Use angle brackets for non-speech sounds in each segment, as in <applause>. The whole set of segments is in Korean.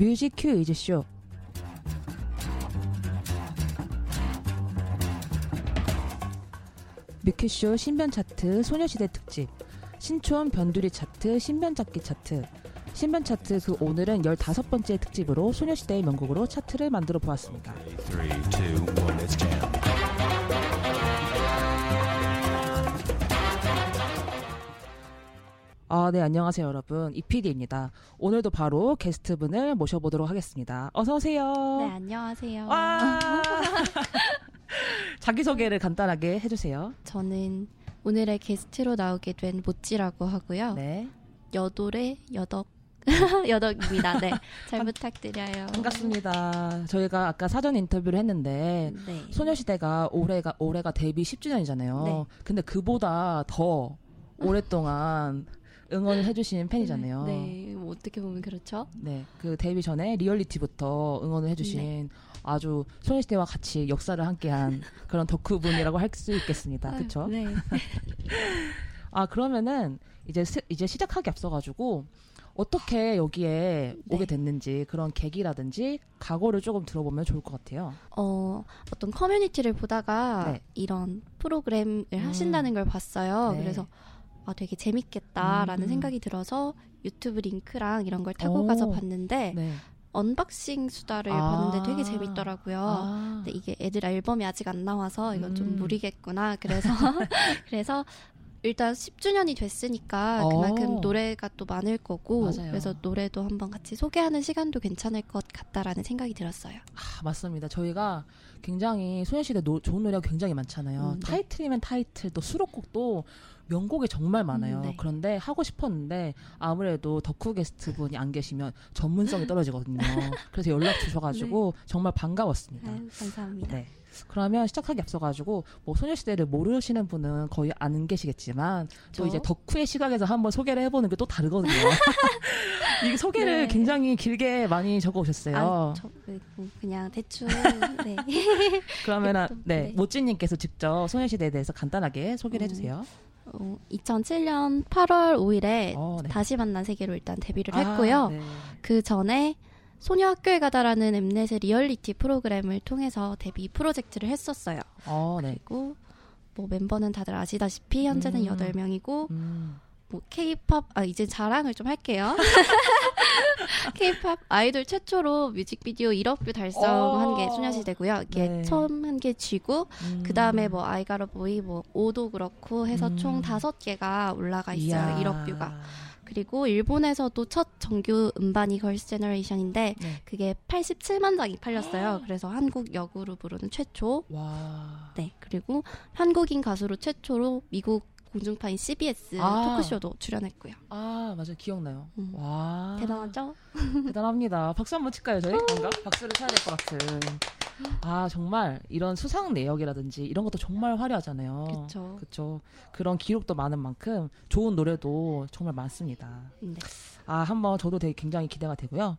뮤직 큐 이즈쇼. 뮤큐쇼 신변 차트 소녀시대 특집 신촌 변두리 차트 신변 잡기 차트 신변 차트 그 오늘은 15번째 특집으로 소녀시대의 명곡으로 차트를 만들어 보았습니다. 3, 2, 1, 아, 네, 안녕하세요, 여러분. 이PD입니다. 오늘도 바로 게스트분을 모셔보도록 하겠습니다. 어서오세요. 네, 안녕하세요. 와! <laughs> 자기소개를 간단하게 해주세요. 저는 오늘의 게스트로 나오게 된 모찌라고 하고요. 네. 여돌의 여덕 <laughs> 여덕입니다. 네, 잘 부탁드려요. 반갑습니다. 저희가 아까 사전 인터뷰를 했는데, 네. 소녀시대가 올해가, 올해가 데뷔 10주년이잖아요. 네. 근데 그보다 더 오랫동안 응원을 해주신 팬이잖아요. 네, 뭐 어떻게 보면 그렇죠. 네, 그 데뷔 전에 리얼리티부터 응원을 해주신 네. 아주 소녀시대와 같이 역사를 함께한 그런 덕후분이라고 할 수 있겠습니다. 그렇죠? 네. <laughs> 아 그러면은 이제 시, 이제 시작하기 앞서가지고 어떻게 여기에 네. 오게 됐는지 그런 계기라든지 각오를 조금 들어보면 좋을 것 같아요. 어, 어떤 커뮤니티를 보다가 네. 이런 프로그램을 음. 하신다는 걸 봤어요. 네. 그래서 아, 되게 재밌겠다라는 음. 생각이 들어서 유튜브 링크랑 이런 걸 타고 오. 가서 봤는데 네. unboxing 수다를 아. 봤는데 되게 재밌더라고요. 아, 근데 이게 애들 앨범이 아직 안 나와서 이건 좀 음. 무리겠구나. 그래서 <laughs> 그래서 일단 10주년이 됐으니까 어. 그만큼 노래가 또 많을 거고 맞아요. 그래서 노래도 한번 같이 소개하는 시간도 괜찮을 것 같다라는 생각이 들었어요. 아, 맞습니다. 저희가 굉장히 소녀시대 노, 좋은 노래가 굉장히 많잖아요. 음, 네. 타이틀이면 타이틀, 또 수록곡도 명곡이 정말 많아요. 음, 네. 그런데 하고 싶었는데 아무래도 덕후 게스트 분이 안 계시면 전문성이 떨어지거든요. <laughs> 그래서 연락 주셔가지고 정말 반가웠습니다. 아유, 감사합니다. 네. 그러면 시작하기 앞서가지고 뭐 소녀시대를 모르시는 분은 거의 안 계시겠지만 또 저? 이제 덕후의 시각에서 한번 소개를 해보는 게 또 다르거든요. <laughs> 이게 소개를 네. 굉장히 길게 많이 적어오셨어요. 아, 저 그, 그냥 대충 <laughs> 네. 그러면은 또, 네, 네. 모찌님께서 직접 소녀시대에 대해서 간단하게 소개를 음, 해주세요. 어, 2007년 8월 5일에 어, 네. 다시 만난 세계로 일단 데뷔를 아, 했고요. 네. 그 전에 소녀 학교에 가다라는 엠넷의 리얼리티 프로그램을 통해서 데뷔 프로젝트를 했었어요. 어, 네. 그리고 뭐 멤버는 다들 아시다시피 현재는 음. 여덟 명이고 음, 뭐 K-팝 아 이제 자랑을 좀 할게요. <laughs> K-팝 아이돌 최초로 뮤직비디오 1억 view 달성한 게 어. 소녀시대고요. 이게 네. 처음 한 게 쥐고 음. 그 다음에 뭐 I Got a Boy 뭐 Oh도 그렇고 해서 음. 총 다섯 개가 올라가 있어요. 이야. 1억 view가. 그리고 일본에서도 첫 정규 음반이 걸스 제너레이션인데 네. 그게 87만 장이 팔렸어요. 그래서 한국 여그룹으로는 최초. 와. 네. 그리고 한국인 가수로 최초로 미국 공중파인 CBS 아. 토크쇼도 출연했고요. 아, 맞아요. 기억나요. 음. 와. 대단하죠? 대단합니다. 박수 한번 칠까요, 저희? 뭔가? 박수를 쳐야 될 것 같은. 아, 정말 이런 수상 내역이라든지 이런 것도 정말 화려하잖아요. 그렇죠. 그런 기록도 많은 만큼 좋은 노래도 정말 많습니다. 네. 아, 한번 저도 되게 굉장히 기대가 되고요.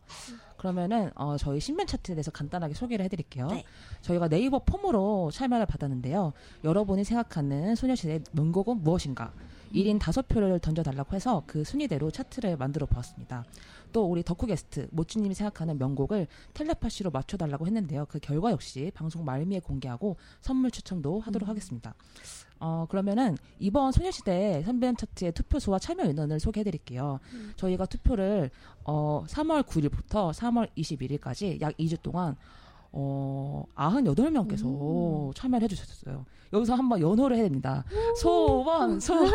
그러면은 어, 저희 신변 차트에 대해서 간단하게 소개를 해드릴게요. 네. 저희가 네이버 폼으로 참여를 받았는데요. 여러분이 생각하는 소녀시대의 명곡은 무엇인가? 1인 5표를 던져달라고 해서 그 순위대로 차트를 만들어 보았습니다. 또 우리 덕후 게스트 모찌님이 생각하는 명곡을 텔레파시로 맞춰달라고 했는데요. 그 결과 역시 방송 말미에 공개하고 선물 추첨도 하도록 음. 하겠습니다. 어, 그러면은 이번 소녀시대 선배님 차트의 투표 수와 참여 인원을 소개해 드릴게요. 음. 저희가 투표를 어, 3월 9일부터 3월 21일까지 약 2주 동안 어, 98명께서 음. 참여를 해주셨어요. 여기서 한번 연호를 해야 됩니다. 소원, <laughs> 소원,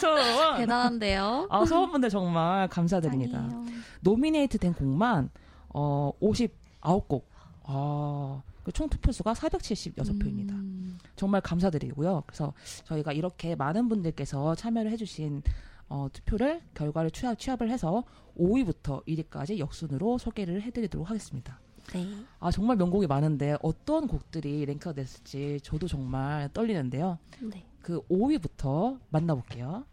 소원. 대단한데요? 아, 소원분들 정말 감사드립니다. 아니에요. 노미네이트 된 곡만 어, 59곡. 아, 그총 투표수가 476표입니다. 음. 정말 감사드리고요. 그래서 저희가 이렇게 많은 분들께서 참여를 해주신 어, 투표를 결과를 취합, 취합을 해서 5위부터 1위까지 역순으로 소개를 해드리도록 하겠습니다. 네. 아 정말 명곡이 많은데 어떤 곡들이 랭크가 됐을지 저도 정말 떨리는데요. 네. 그 5위부터 만나볼게요.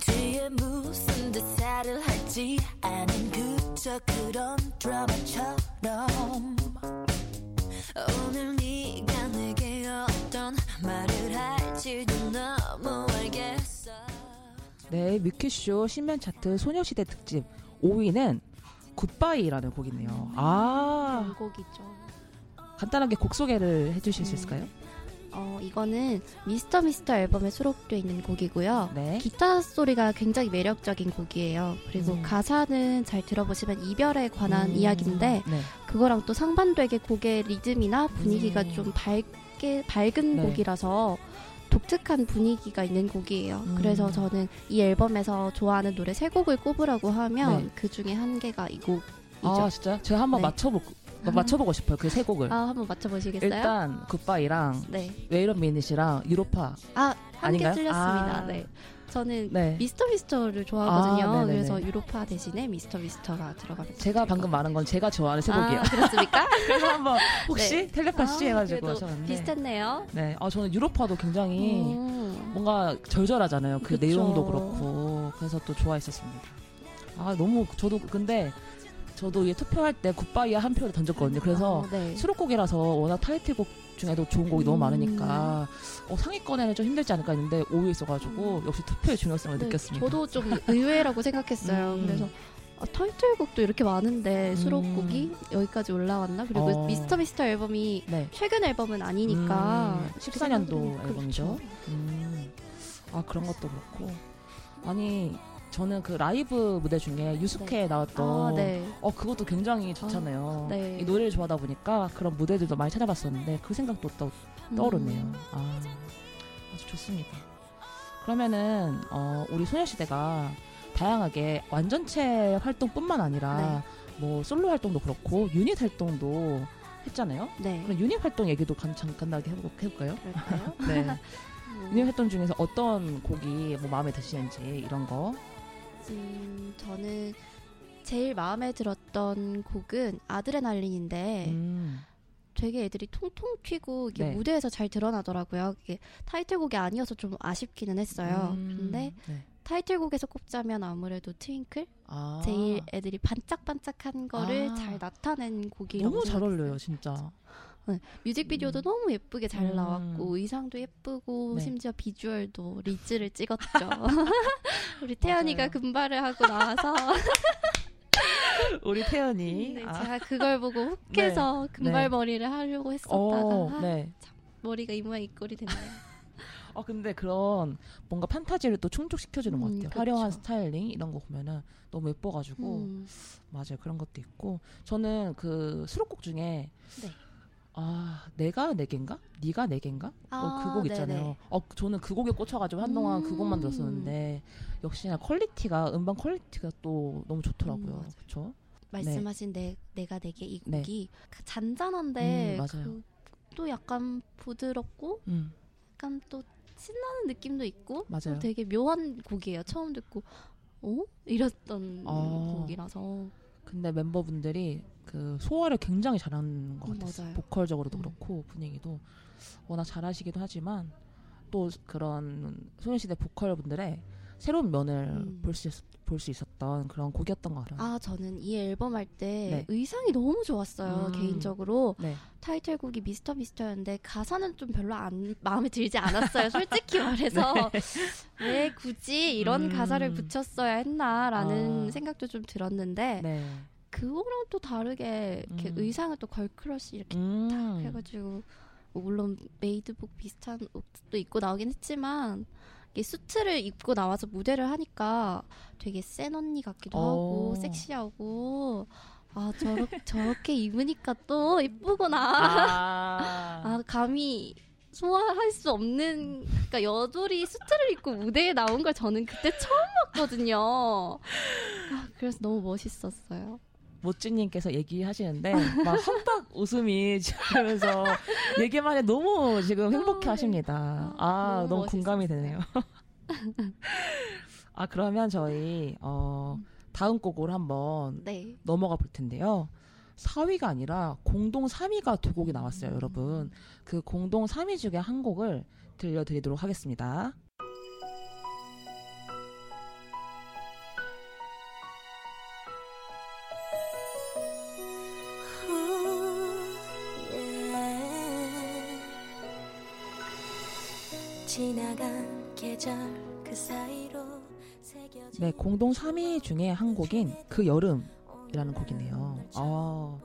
뒤에 무슨 대사를 할지 아는 그저 그런 드라마처럼 오늘 네가 내게 어떤 말을 할지도 너무 알겠어 네, 뮤큐쇼 신변 차트 소녀시대 특집 5위는 굿바이라는 곡이네요. 아, 명곡이죠. 간단하게 곡 소개를 해주실 수 음. 있을까요? 어, 이거는 미스터 미스터 앨범에 수록되어 있는 곡이고요. 네. 기타 소리가 굉장히 매력적인 곡이에요. 그리고 음. 가사는 잘 들어보시면 이별에 관한 음, 이야기인데 네. 그거랑 또 상반되게 곡의 리듬이나 분위기가 음. 좀 밝게 밝은 네. 곡이라서 독특한 분위기가 있는 곡이에요. 음. 그래서 저는 이 앨범에서 좋아하는 노래 세 곡을 꼽으라고 하면 네. 그 중에 한 개가 이 곡이죠. 아, 진짜? 제가 한번 네. 맞춰보, 맞춰보고 싶어요. 그 세 곡을. 아, 한번 맞춰보시겠어요? 일단 굿바이랑 네. 웨이런 미닛이랑 유로파. 아, 한 개? 틀렸습니다. 아. 네. 저는 네. 미스터 미스터를 좋아하거든요. 아. 그래서 유로파 대신에 미스터 미스터가 들어갑니다. 제가 방금 말한 건 제가 좋아하는 세 곡이에요. 아, 그렇습니까? <laughs> 그래서 한번 혹시 텔레파시 아, 해가지고. 비슷했네요. 네. 아, 저는 유로파도 굉장히 음. 뭔가 절절하잖아요. 그 그쵸. 내용도 그렇고. 그래서 또 좋아했었습니다. 아, 너무, 저도 근데 저도 이 투표할 때 굿바이에 한 표를 던졌거든요. 그래서 아, 네. 수록곡이라서 워낙 타이틀곡 중에도 좋은 곡이 너무 음. 많으니까 어, 상위권에는 좀 힘들지 않을까 했는데 5위에 있어가지고 역시 투표의 중요성을 네, 느꼈습니다. 저도 좀 의외라고 생각했어요. 음. 그래서 아, 타이틀곡도 이렇게 많은데 음. 수록곡이 여기까지 올라왔나? 그리고 어. 미스터 미스터 앨범이 네. 최근 앨범은 아니니까 음, 그렇게 14년도 생각해보면 앨범이죠. 그렇죠. 음. 아 그런 것도 그렇고 아니 저는 그 라이브 무대 중에 유스케에 나왔던 아, 네. 어 그것도 굉장히 좋잖아요. 네. 이 노래를 좋아하다 보니까 그런 무대들도 많이 찾아봤었는데 그 생각도 또 떠오르네요. 음. 아 아주 좋습니다. 그러면은 어, 우리 소녀시대가 다양하게 완전체 활동뿐만 아니라 네. 뭐 솔로 활동도 그렇고 유닛 활동도 했잖아요. 네. 그럼 유닛 활동 얘기도 간, 간단하게 해볼, 해볼까요? 그럴까요? <laughs> 네. <laughs> 음. 유닛 활동 중에서 어떤 곡이 뭐 마음에 드시는지 이런 거. 음, 저는 제일 마음에 들었던 곡은 아드레날린인데 음. 되게 애들이 통통 튀고 이게 네. 무대에서 잘 드러나더라고요. 이게 타이틀곡이 아니어서 좀 아쉽기는 했어요. 음. 근데 네. 타이틀곡에서 꼽자면 아무래도 트윙클 아. 제일 애들이 반짝반짝한 거를 아. 잘 나타낸 곡이라고 너무 잘. 어울려요, 진짜. 뮤직비디오도 음. 너무 예쁘게 잘 음. 나왔고 의상도 예쁘고 네. 심지어 비주얼도 리즈를 찍었죠. <laughs> <laughs> 우리 태연이가. 금발을 하고 나와서 <laughs> 우리 태연이. 네, 아. 제가 그걸 보고 훅해서 금발 네. 머리를 하려고 했었다가 어, 아, 네. 머리가 이 모양 이 꼴이 됐네요. 아 근데 그런 뭔가 판타지를 또 충족시켜주는 것 음, 같아요. 그쵸. 화려한 스타일링 이런 거 보면은 너무 예뻐가지고 음, 맞아요 그런 것도 있고 저는 그 수록곡 중에 네. 아 내가 내겐가 네가 내겐가 아, 그곡 있잖아요. 어 저는 그 곡에 꽂혀가지고 한동안 그 곡만 음. 들었었는데 역시나 퀄리티가 음반 퀄리티가 또 너무 좋더라고요. 음. 그렇죠? 말씀하신 내, 내가 내게 이 네. 곡이 잔잔한데 음. 그, 또 약간 부드럽고 음 약간 또 신나는 느낌도 있고 맞아요. 또 되게 묘한 곡이에요. 처음 듣고 어? 이랬던 아. 곡이라서 근데 멤버분들이 그 소화를 굉장히 잘하는 것 음, 같았어요. 맞아요. 보컬적으로도 음. 그렇고 분위기도 워낙 잘하시기도 하지만 또 그런 소녀시대 보컬분들의 새로운 면을 음. 볼수 볼수 있었던 그런 곡이었던 것 같아요. 아 저는 이 앨범 할때 네. 의상이 너무 좋았어요. 음. 개인적으로 네. 타이틀곡이 미스터 미스터였는데 가사는 좀 별로 안 마음에 들지 않았어요. 솔직히 <laughs> 말해서 왜 굳이 이런 음. 가사를 붙였어야 했나라는 아. 생각도 좀 들었는데 네. 그거랑 또 다르게 이렇게 음. 의상을 또 걸크러쉬 이렇게 음. 딱 해가지고 뭐 물론 메이드복 비슷한 옷도 입고 나오긴 했지만 이게 수트를 입고 나와서 무대를 하니까 되게 센 언니 같기도 하고 어. 섹시하고 아 저렇, 저렇게 입으니까 또 이쁘구나 아. <laughs> 아 감히 소화할 수 없는 그러니까 여돌이 수트를 입고 무대에 나온 걸 저는 그때 처음 봤거든요 아, 그래서 너무 멋있었어요 모찌님께서 얘기하시는데 막 한박 웃음이 지면서 얘기만 해 너무 지금 행복해 아, 하십니다. 아, 아, 너무 너무 공감이. 되네요. 아, 그러면 저희 어 다음 곡으로 한번 네 넘어가 볼 텐데요. 4위가 아니라 공동 3위가 두 곡이 나왔어요, 여러분. 그 공동 3위 중에 한 곡을 들려드리도록 하겠습니다. 네, 공동 3위 중에 한 곡인 그 여름 이라는 곡이네요. 아,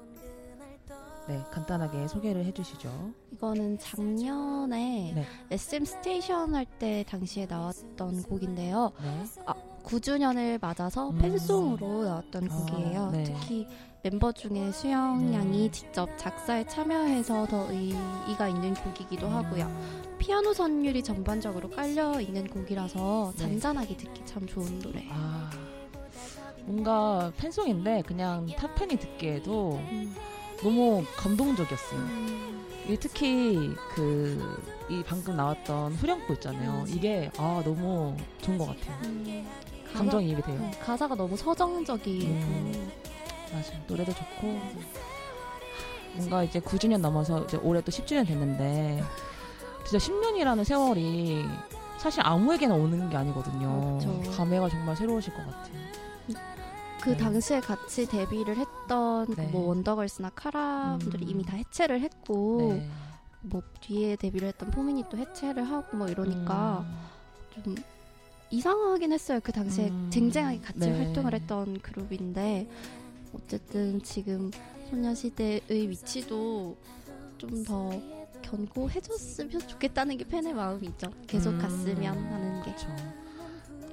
네, 간단하게 소개를 해주시죠. 이거는 작년에 네. SM 스테이션 할 때 당시에 나왔던 곡인데요. 네. 9주년을 맞아서 음. 팬송으로 나왔던 아, 곡이에요. 네. 특히 멤버 중에 수영 양이 음. 직접 작사에 참여해서 더 의의가 있는 곡이기도 하고요. 음, 피아노 선율이 전반적으로 깔려 있는 곡이라서 네. 잔잔하게 듣기 참 좋은 노래. 아, 뭔가 팬송인데 그냥 탑팬이 듣기에도 음. 너무 감동적이었어요. 음. 이 특히 그 이 방금 나왔던 후렴구 있잖아요. 음. 이게 아 너무 좋은 것 같아요. 음. 감정이입이 돼요. 네, 가사가 너무 서정적이고 음. 맞아 노래도 좋고 뭔가 이제 9주년 넘어서 이제 올해 또 10주년 됐는데 진짜 10년이라는 세월이 사실 아무에게나 오는 게 아니거든요. 그렇죠. 감회가 정말 새로우실 것 같아요. 그 네. 당시에 같이 데뷔를 했던 네. 뭐 원더걸스나 카라 음. 분들이 이미 다 해체를 했고 네. 뭐 뒤에 데뷔를 했던 포미니 또 해체를 하고 뭐 이러니까 좀 이상하긴 했어요. 그 당시에 음. 쟁쟁하게 같이 네. 활동을 했던 그룹인데 어쨌든 지금 소녀시대의 위치도 좀 더 견고해졌으면 좋겠다는 게 팬의 마음이죠. 계속 음. 갔으면 하는 게. 그렇죠.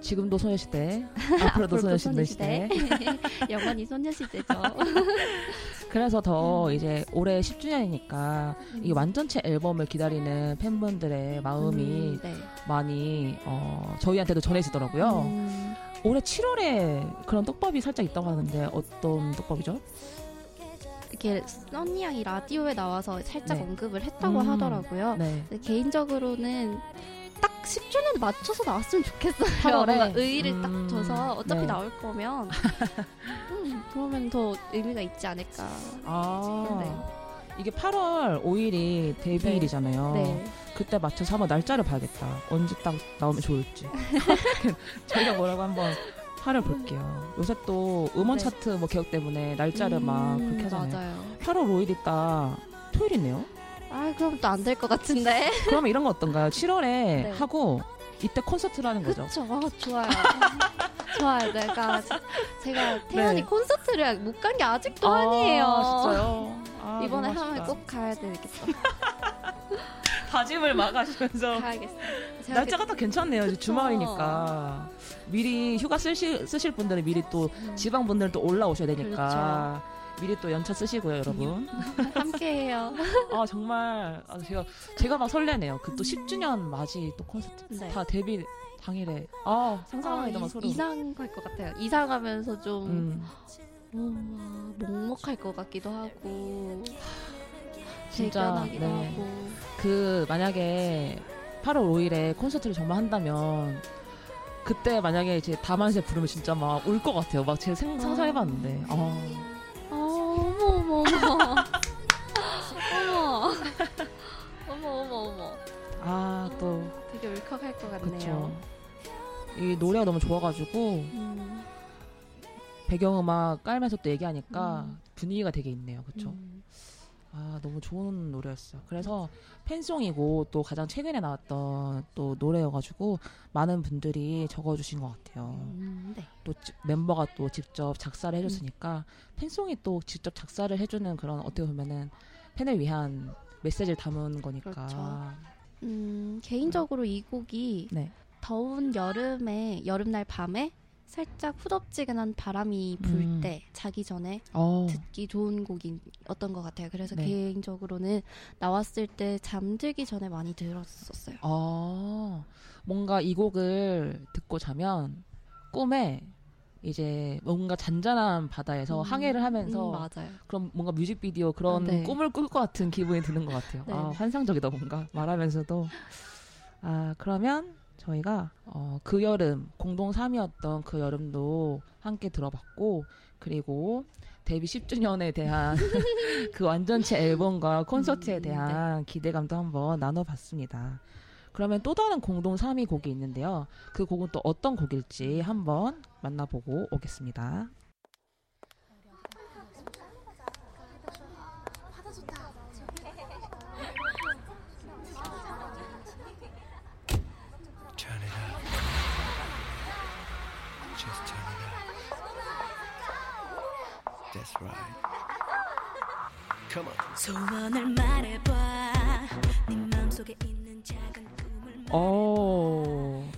지금도 소녀시대, <laughs> 앞으로도 앞으로도 소녀시대. <laughs> 영원히 소녀시대죠. <laughs> 그래서 더 음. 이제 올해 10주년이니까 이 완전체 앨범을 기다리는 팬분들의 마음이 음, 네. 많이 어, 저희한테도 전해지더라고요. 음, 올해 7월에 그런 떡밥이 살짝 있다고 하는데 어떤 떡밥이죠? 이렇게 써니 양이 라디오에 나와서 살짝 네. 언급을 했다고 음. 하더라고요. 네. 개인적으로는 딱 10주년 맞춰서 나왔으면 좋겠어요. 8월에? <laughs> 뭔가 의의를 음, 딱 둬서 어차피 네. 나올 거면 <laughs> 음, 그러면 더 의미가 있지 않을까. 아 이게 8월 5일이 데뷔일이잖아요. 네. 그때 맞춰서 한번 날짜를 봐야겠다. 언제 딱 나오면 좋을지. <laughs> 저희가 뭐라고 한번 팔을 볼게요. 요새 또 음원 네. 차트 뭐 개혁 때문에 날짜를 막 음, 그렇게 하잖아요. 맞아요. 8월 5일이니까 토요일이네요. 아 그럼 또 안 될 것 같은데. <laughs> 그러면 이런 거 어떤가요? 7월에 네. 하고 이때 콘서트를 하는 거죠. 그쵸. 아, 좋아요. <laughs> 좋아요. 내가 제가 태연이 네. 콘서트를 못 간 게 아직도 아니에요. 진짜요? 아, 이번에 하면. 꼭 가야 되겠어. <laughs> 다짐을 막 하시면서 가야겠어. 날짜가 딱 괜찮네요. 이제 주말이니까 미리 휴가 쓰실 쓰실 분들은 미리 또 그- 음, 지방 분들은 또 올라오셔야 되니까 미리 또 연차 쓰시고요, 여러분. <laughs> 함께해요. <laughs> 아 정말 아, 제가 제가 막 설레네요. 그 또 10주년 맞이 또 콘서트 네. 다 데뷔 당일에 아 상상만 해도 막 소름. 이상할 것 같아요. 이상하면서 좀 음, 어, 와, 먹먹할 것 같기도 하고 진짜, 대견하기도 네. 하고 그 만약에 8월 5일에 콘서트를 정말 한다면 그때 만약에 이제 다만세 부르면 진짜 막 울 것 같아요. 막 제가 생, 상상해봤는데. 아. 아, 어머 어머 어머 <laughs> 어머 어머 어머 어머 아, 또, 되게 울컥할 것 같네요. 그쵸. 이 노래가 너무 좋아가지고, 음, 배경음악 깔면서 또 얘기하니까 음. 분위기가 되게 있네요. 그쵸. 음, 아, 너무 좋은 노래였어요. 그래서 팬송이고 또 가장 최근에 나왔던 또 노래여가지고 많은 분들이 적어주신 것 같아요. 음, 네. 또 지- 멤버가 또 직접 작사를 해줬으니까 팬송이 또 직접 작사를 해주는 그런 어떻게 보면은 팬을 위한 메시지를 담은 거니까. 그렇죠. 음, 개인적으로 이 곡이 네. 더운 여름에 여름날 밤에 살짝 후덥지근한 바람이 불 음. 때 자기 전에 어, 듣기 좋은 곡이었던 것 같아요. 그래서 네. 개인적으로는 나왔을 때 잠들기 전에 많이 들었었어요. 어, 뭔가 이 곡을 듣고 자면 꿈에 이제 뭔가 잔잔한 바다에서 음, 항해를 하면서 음. 그런 뭔가 뮤직비디오 그런 아, 네. 꿈을 꿀 것 같은 기분이 드는 것 같아요. 네. 아, 환상적이다 뭔가 말하면서도. 아 그러면 저희가 어, 그 여름 공동 3위였던 그 여름도 함께 들어봤고 그리고 데뷔 10주년에 대한 <laughs> 그 완전체 앨범과 콘서트에 음, 대한 기대감도 한번 나눠봤습니다. 그러면 또 다른 공동 3위 곡이 있는데요. 그 곡은 또 어떤 곡일지 한번 만나보고 오겠습니다. Come on. 소원을 말해봐 네 마음속에 있는 작은 꿈을 어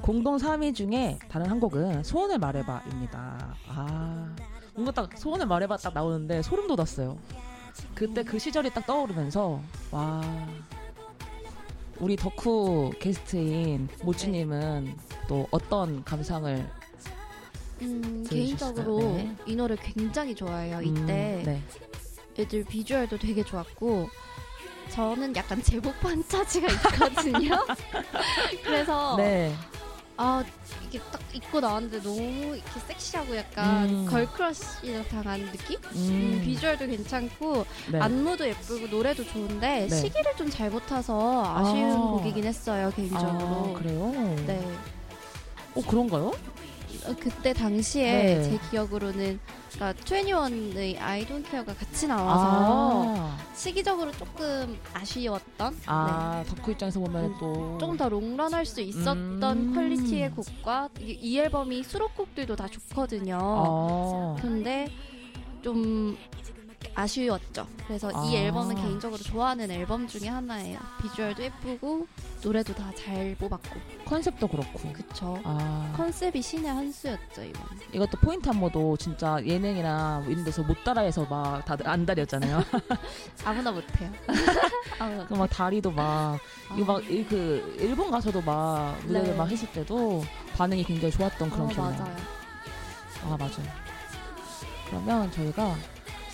공동 3위 중에 다른 한 곡은 소원을 말해봐입니다. 아 뭔가 딱 소원을 말해봐 딱 나오는데 소름 돋았어요. 그때 그 시절이 딱 떠오르면서 와 우리 덕후 게스트인 모찌님은 또 어떤 감상을 음? 개인적으로 네. 이 노래 굉장히 좋아해요. 음, 이때 네. 애들 비주얼도 되게 좋았고 저는 약간 제복 판타지가 있거든요. <laughs> 그래서 네. 아 이게 딱 입고 나왔는데 너무 이렇게 섹시하고 약간 음. 걸크러쉬 당한 느낌? 음, 음, 비주얼도 괜찮고 네. 안무도 예쁘고 노래도 좋은데 네. 시기를 좀 잘못 타서 아쉬운 아. 곡이긴 했어요 개인적으로. 아, 그래요? 네. 어 그런가요? 어, 그때 당시에 네. 제 기억으로는 그러니까 21의 I Don't Care가 같이 나와서 아, 시기적으로 조금 아쉬웠던 아 덕후 입장에서 보면 음, 또 조금 더 롱런할 수 있었던 음. 퀄리티의 곡과 이, 이 앨범이 수록곡들도 다 좋거든요. 아, 근데 좀 아쉬웠죠. 그래서 아. 이 앨범은 개인적으로 좋아하는 앨범 중에 하나예요. 비주얼도 예쁘고 노래도 다 잘 뽑았고. 컨셉도 그렇고. 그쵸. 아, 컨셉이 신의 한 수였죠, 이번. 이것도 포인트 안무도 진짜 예능이나 뭐 이런 데서 못 따라해서 막 다들 안달이었잖아요. <laughs> 아무나 못해요. <laughs> 아무나 그막 다리도 막 이거 막그 일본 가서도 막 무대를 네. 막 했을 때도 반응이 굉장히 좋았던 그런 어, 기억이 나요. 맞아요. 아 맞아요. 그러면 저희가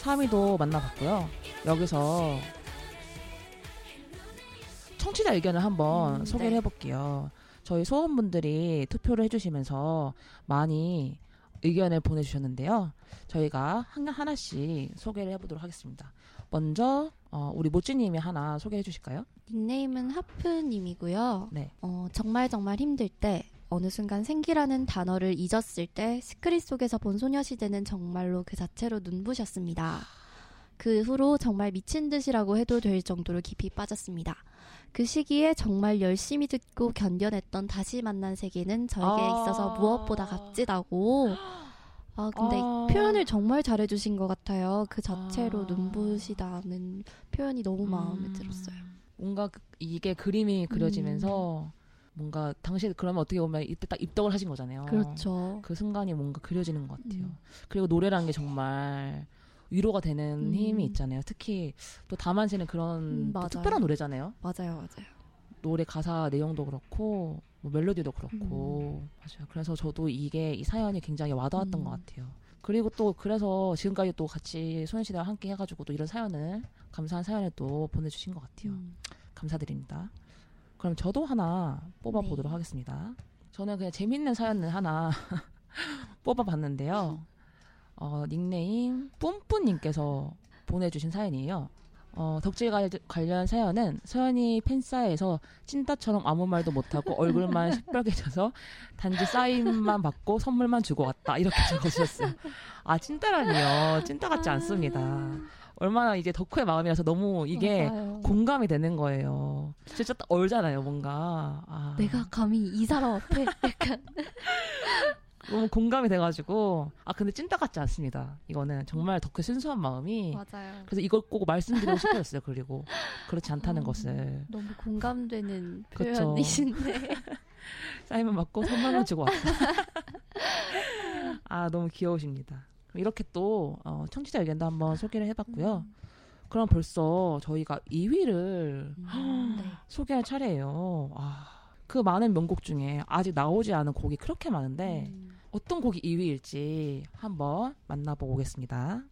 3위도 만나봤고요. 여기서 청취자 의견을 한번 음, 소개를 네. 해볼게요. 저희 소원분들이 투표를 해주시면서 많이 의견을 보내주셨는데요. 저희가 한, 하나씩 소개를 해보도록 하겠습니다. 먼저 어, 우리 모찌님이 하나 소개해 주실까요? 닉네임은 하프님이고요. 네. 어, 정말 정말 힘들 때 어느 순간 생기라는 단어를 잊었을 때 스크린 속에서 본 소녀시대는 정말로 그 자체로 눈부셨습니다. 그 후로 정말 미친 듯이라고 해도 될 정도로 깊이 빠졌습니다. 그 시기에 정말 열심히 듣고 견뎌냈던 다시 만난 세계는 저에게 아. 있어서 무엇보다 값지다고. 아 근데 아. 표현을 정말 잘해주신 것 같아요. 그 자체로 아. 눈부시다는 표현이 너무 마음에 음. 들었어요. 뭔가 그- 이게 그림이 그려지면서 뭔가 당시 그러면 어떻게 보면 이때 딱 입덕을 하신 거잖아요. 그렇죠. 그 순간이 뭔가 그려지는 것 같아요. 음. 그리고 노래라는 게 정말 위로가 되는 음. 힘이 있잖아요. 특히 또 다만시는 그런 음. 특별한 노래잖아요. 맞아요, 맞아요. 노래 가사 내용도 그렇고 뭐 멜로디도 그렇고 음. 맞아요. 그래서 저도 이게 이 사연이 굉장히 와닿았던 음. 것 같아요. 그리고 또 그래서 지금까지 또 같이 소년시대와 함께 해가지고 또 이런 사연을 감사한 사연을 또 보내주신 것 같아요. 음. 감사드립니다. 그럼 저도 하나 뽑아보도록 네. 하겠습니다. 저는 그냥 재밌는 사연을 하나 <laughs> 뽑아봤는데요. 어, 닉네임 뿜뿌님께서 보내주신 사연이에요. 어, 덕질 관- 관련 사연은 서연이 팬사에서 찐따처럼 아무 말도 못하고 얼굴만 <laughs> 시뻘개져서 단지 사인만 받고 선물만 주고 왔다 이렇게 적어주셨어요. 아 찐따라니요. 찐따 같지 않습니다. 얼마나 이제 덕후의 마음이라서 너무 이게 맞아요. 공감이 되는 거예요. 진짜 딱 얼잖아요, 뭔가. 아, 내가 감히 이 사람 앞에 <laughs> 약간 너무 공감이 돼가지고 아 근데 찐따 같지 않습니다. 이거는 정말 덕후의 순수한 마음이 맞아요. 그래서 이걸 꼭 말씀드리고 싶었어요. 그리고 그렇지 않다는 어, 것을 너무 공감되는 그쵸. 표현이신데 <laughs> 사인만 받고 선물만 주고 왔다. <laughs> 아 너무 귀여우십니다. 이렇게 또 어, 청취자 의견도 한번 소개를 해봤고요. 그럼 벌써 저희가 2위를 음, 네. 소개할 차례예요. 아, 그 많은 명곡 중에 아직 나오지 않은 곡이 그렇게 많은데 음. 어떤 곡이 2위일지 한번 만나보고 오겠습니다.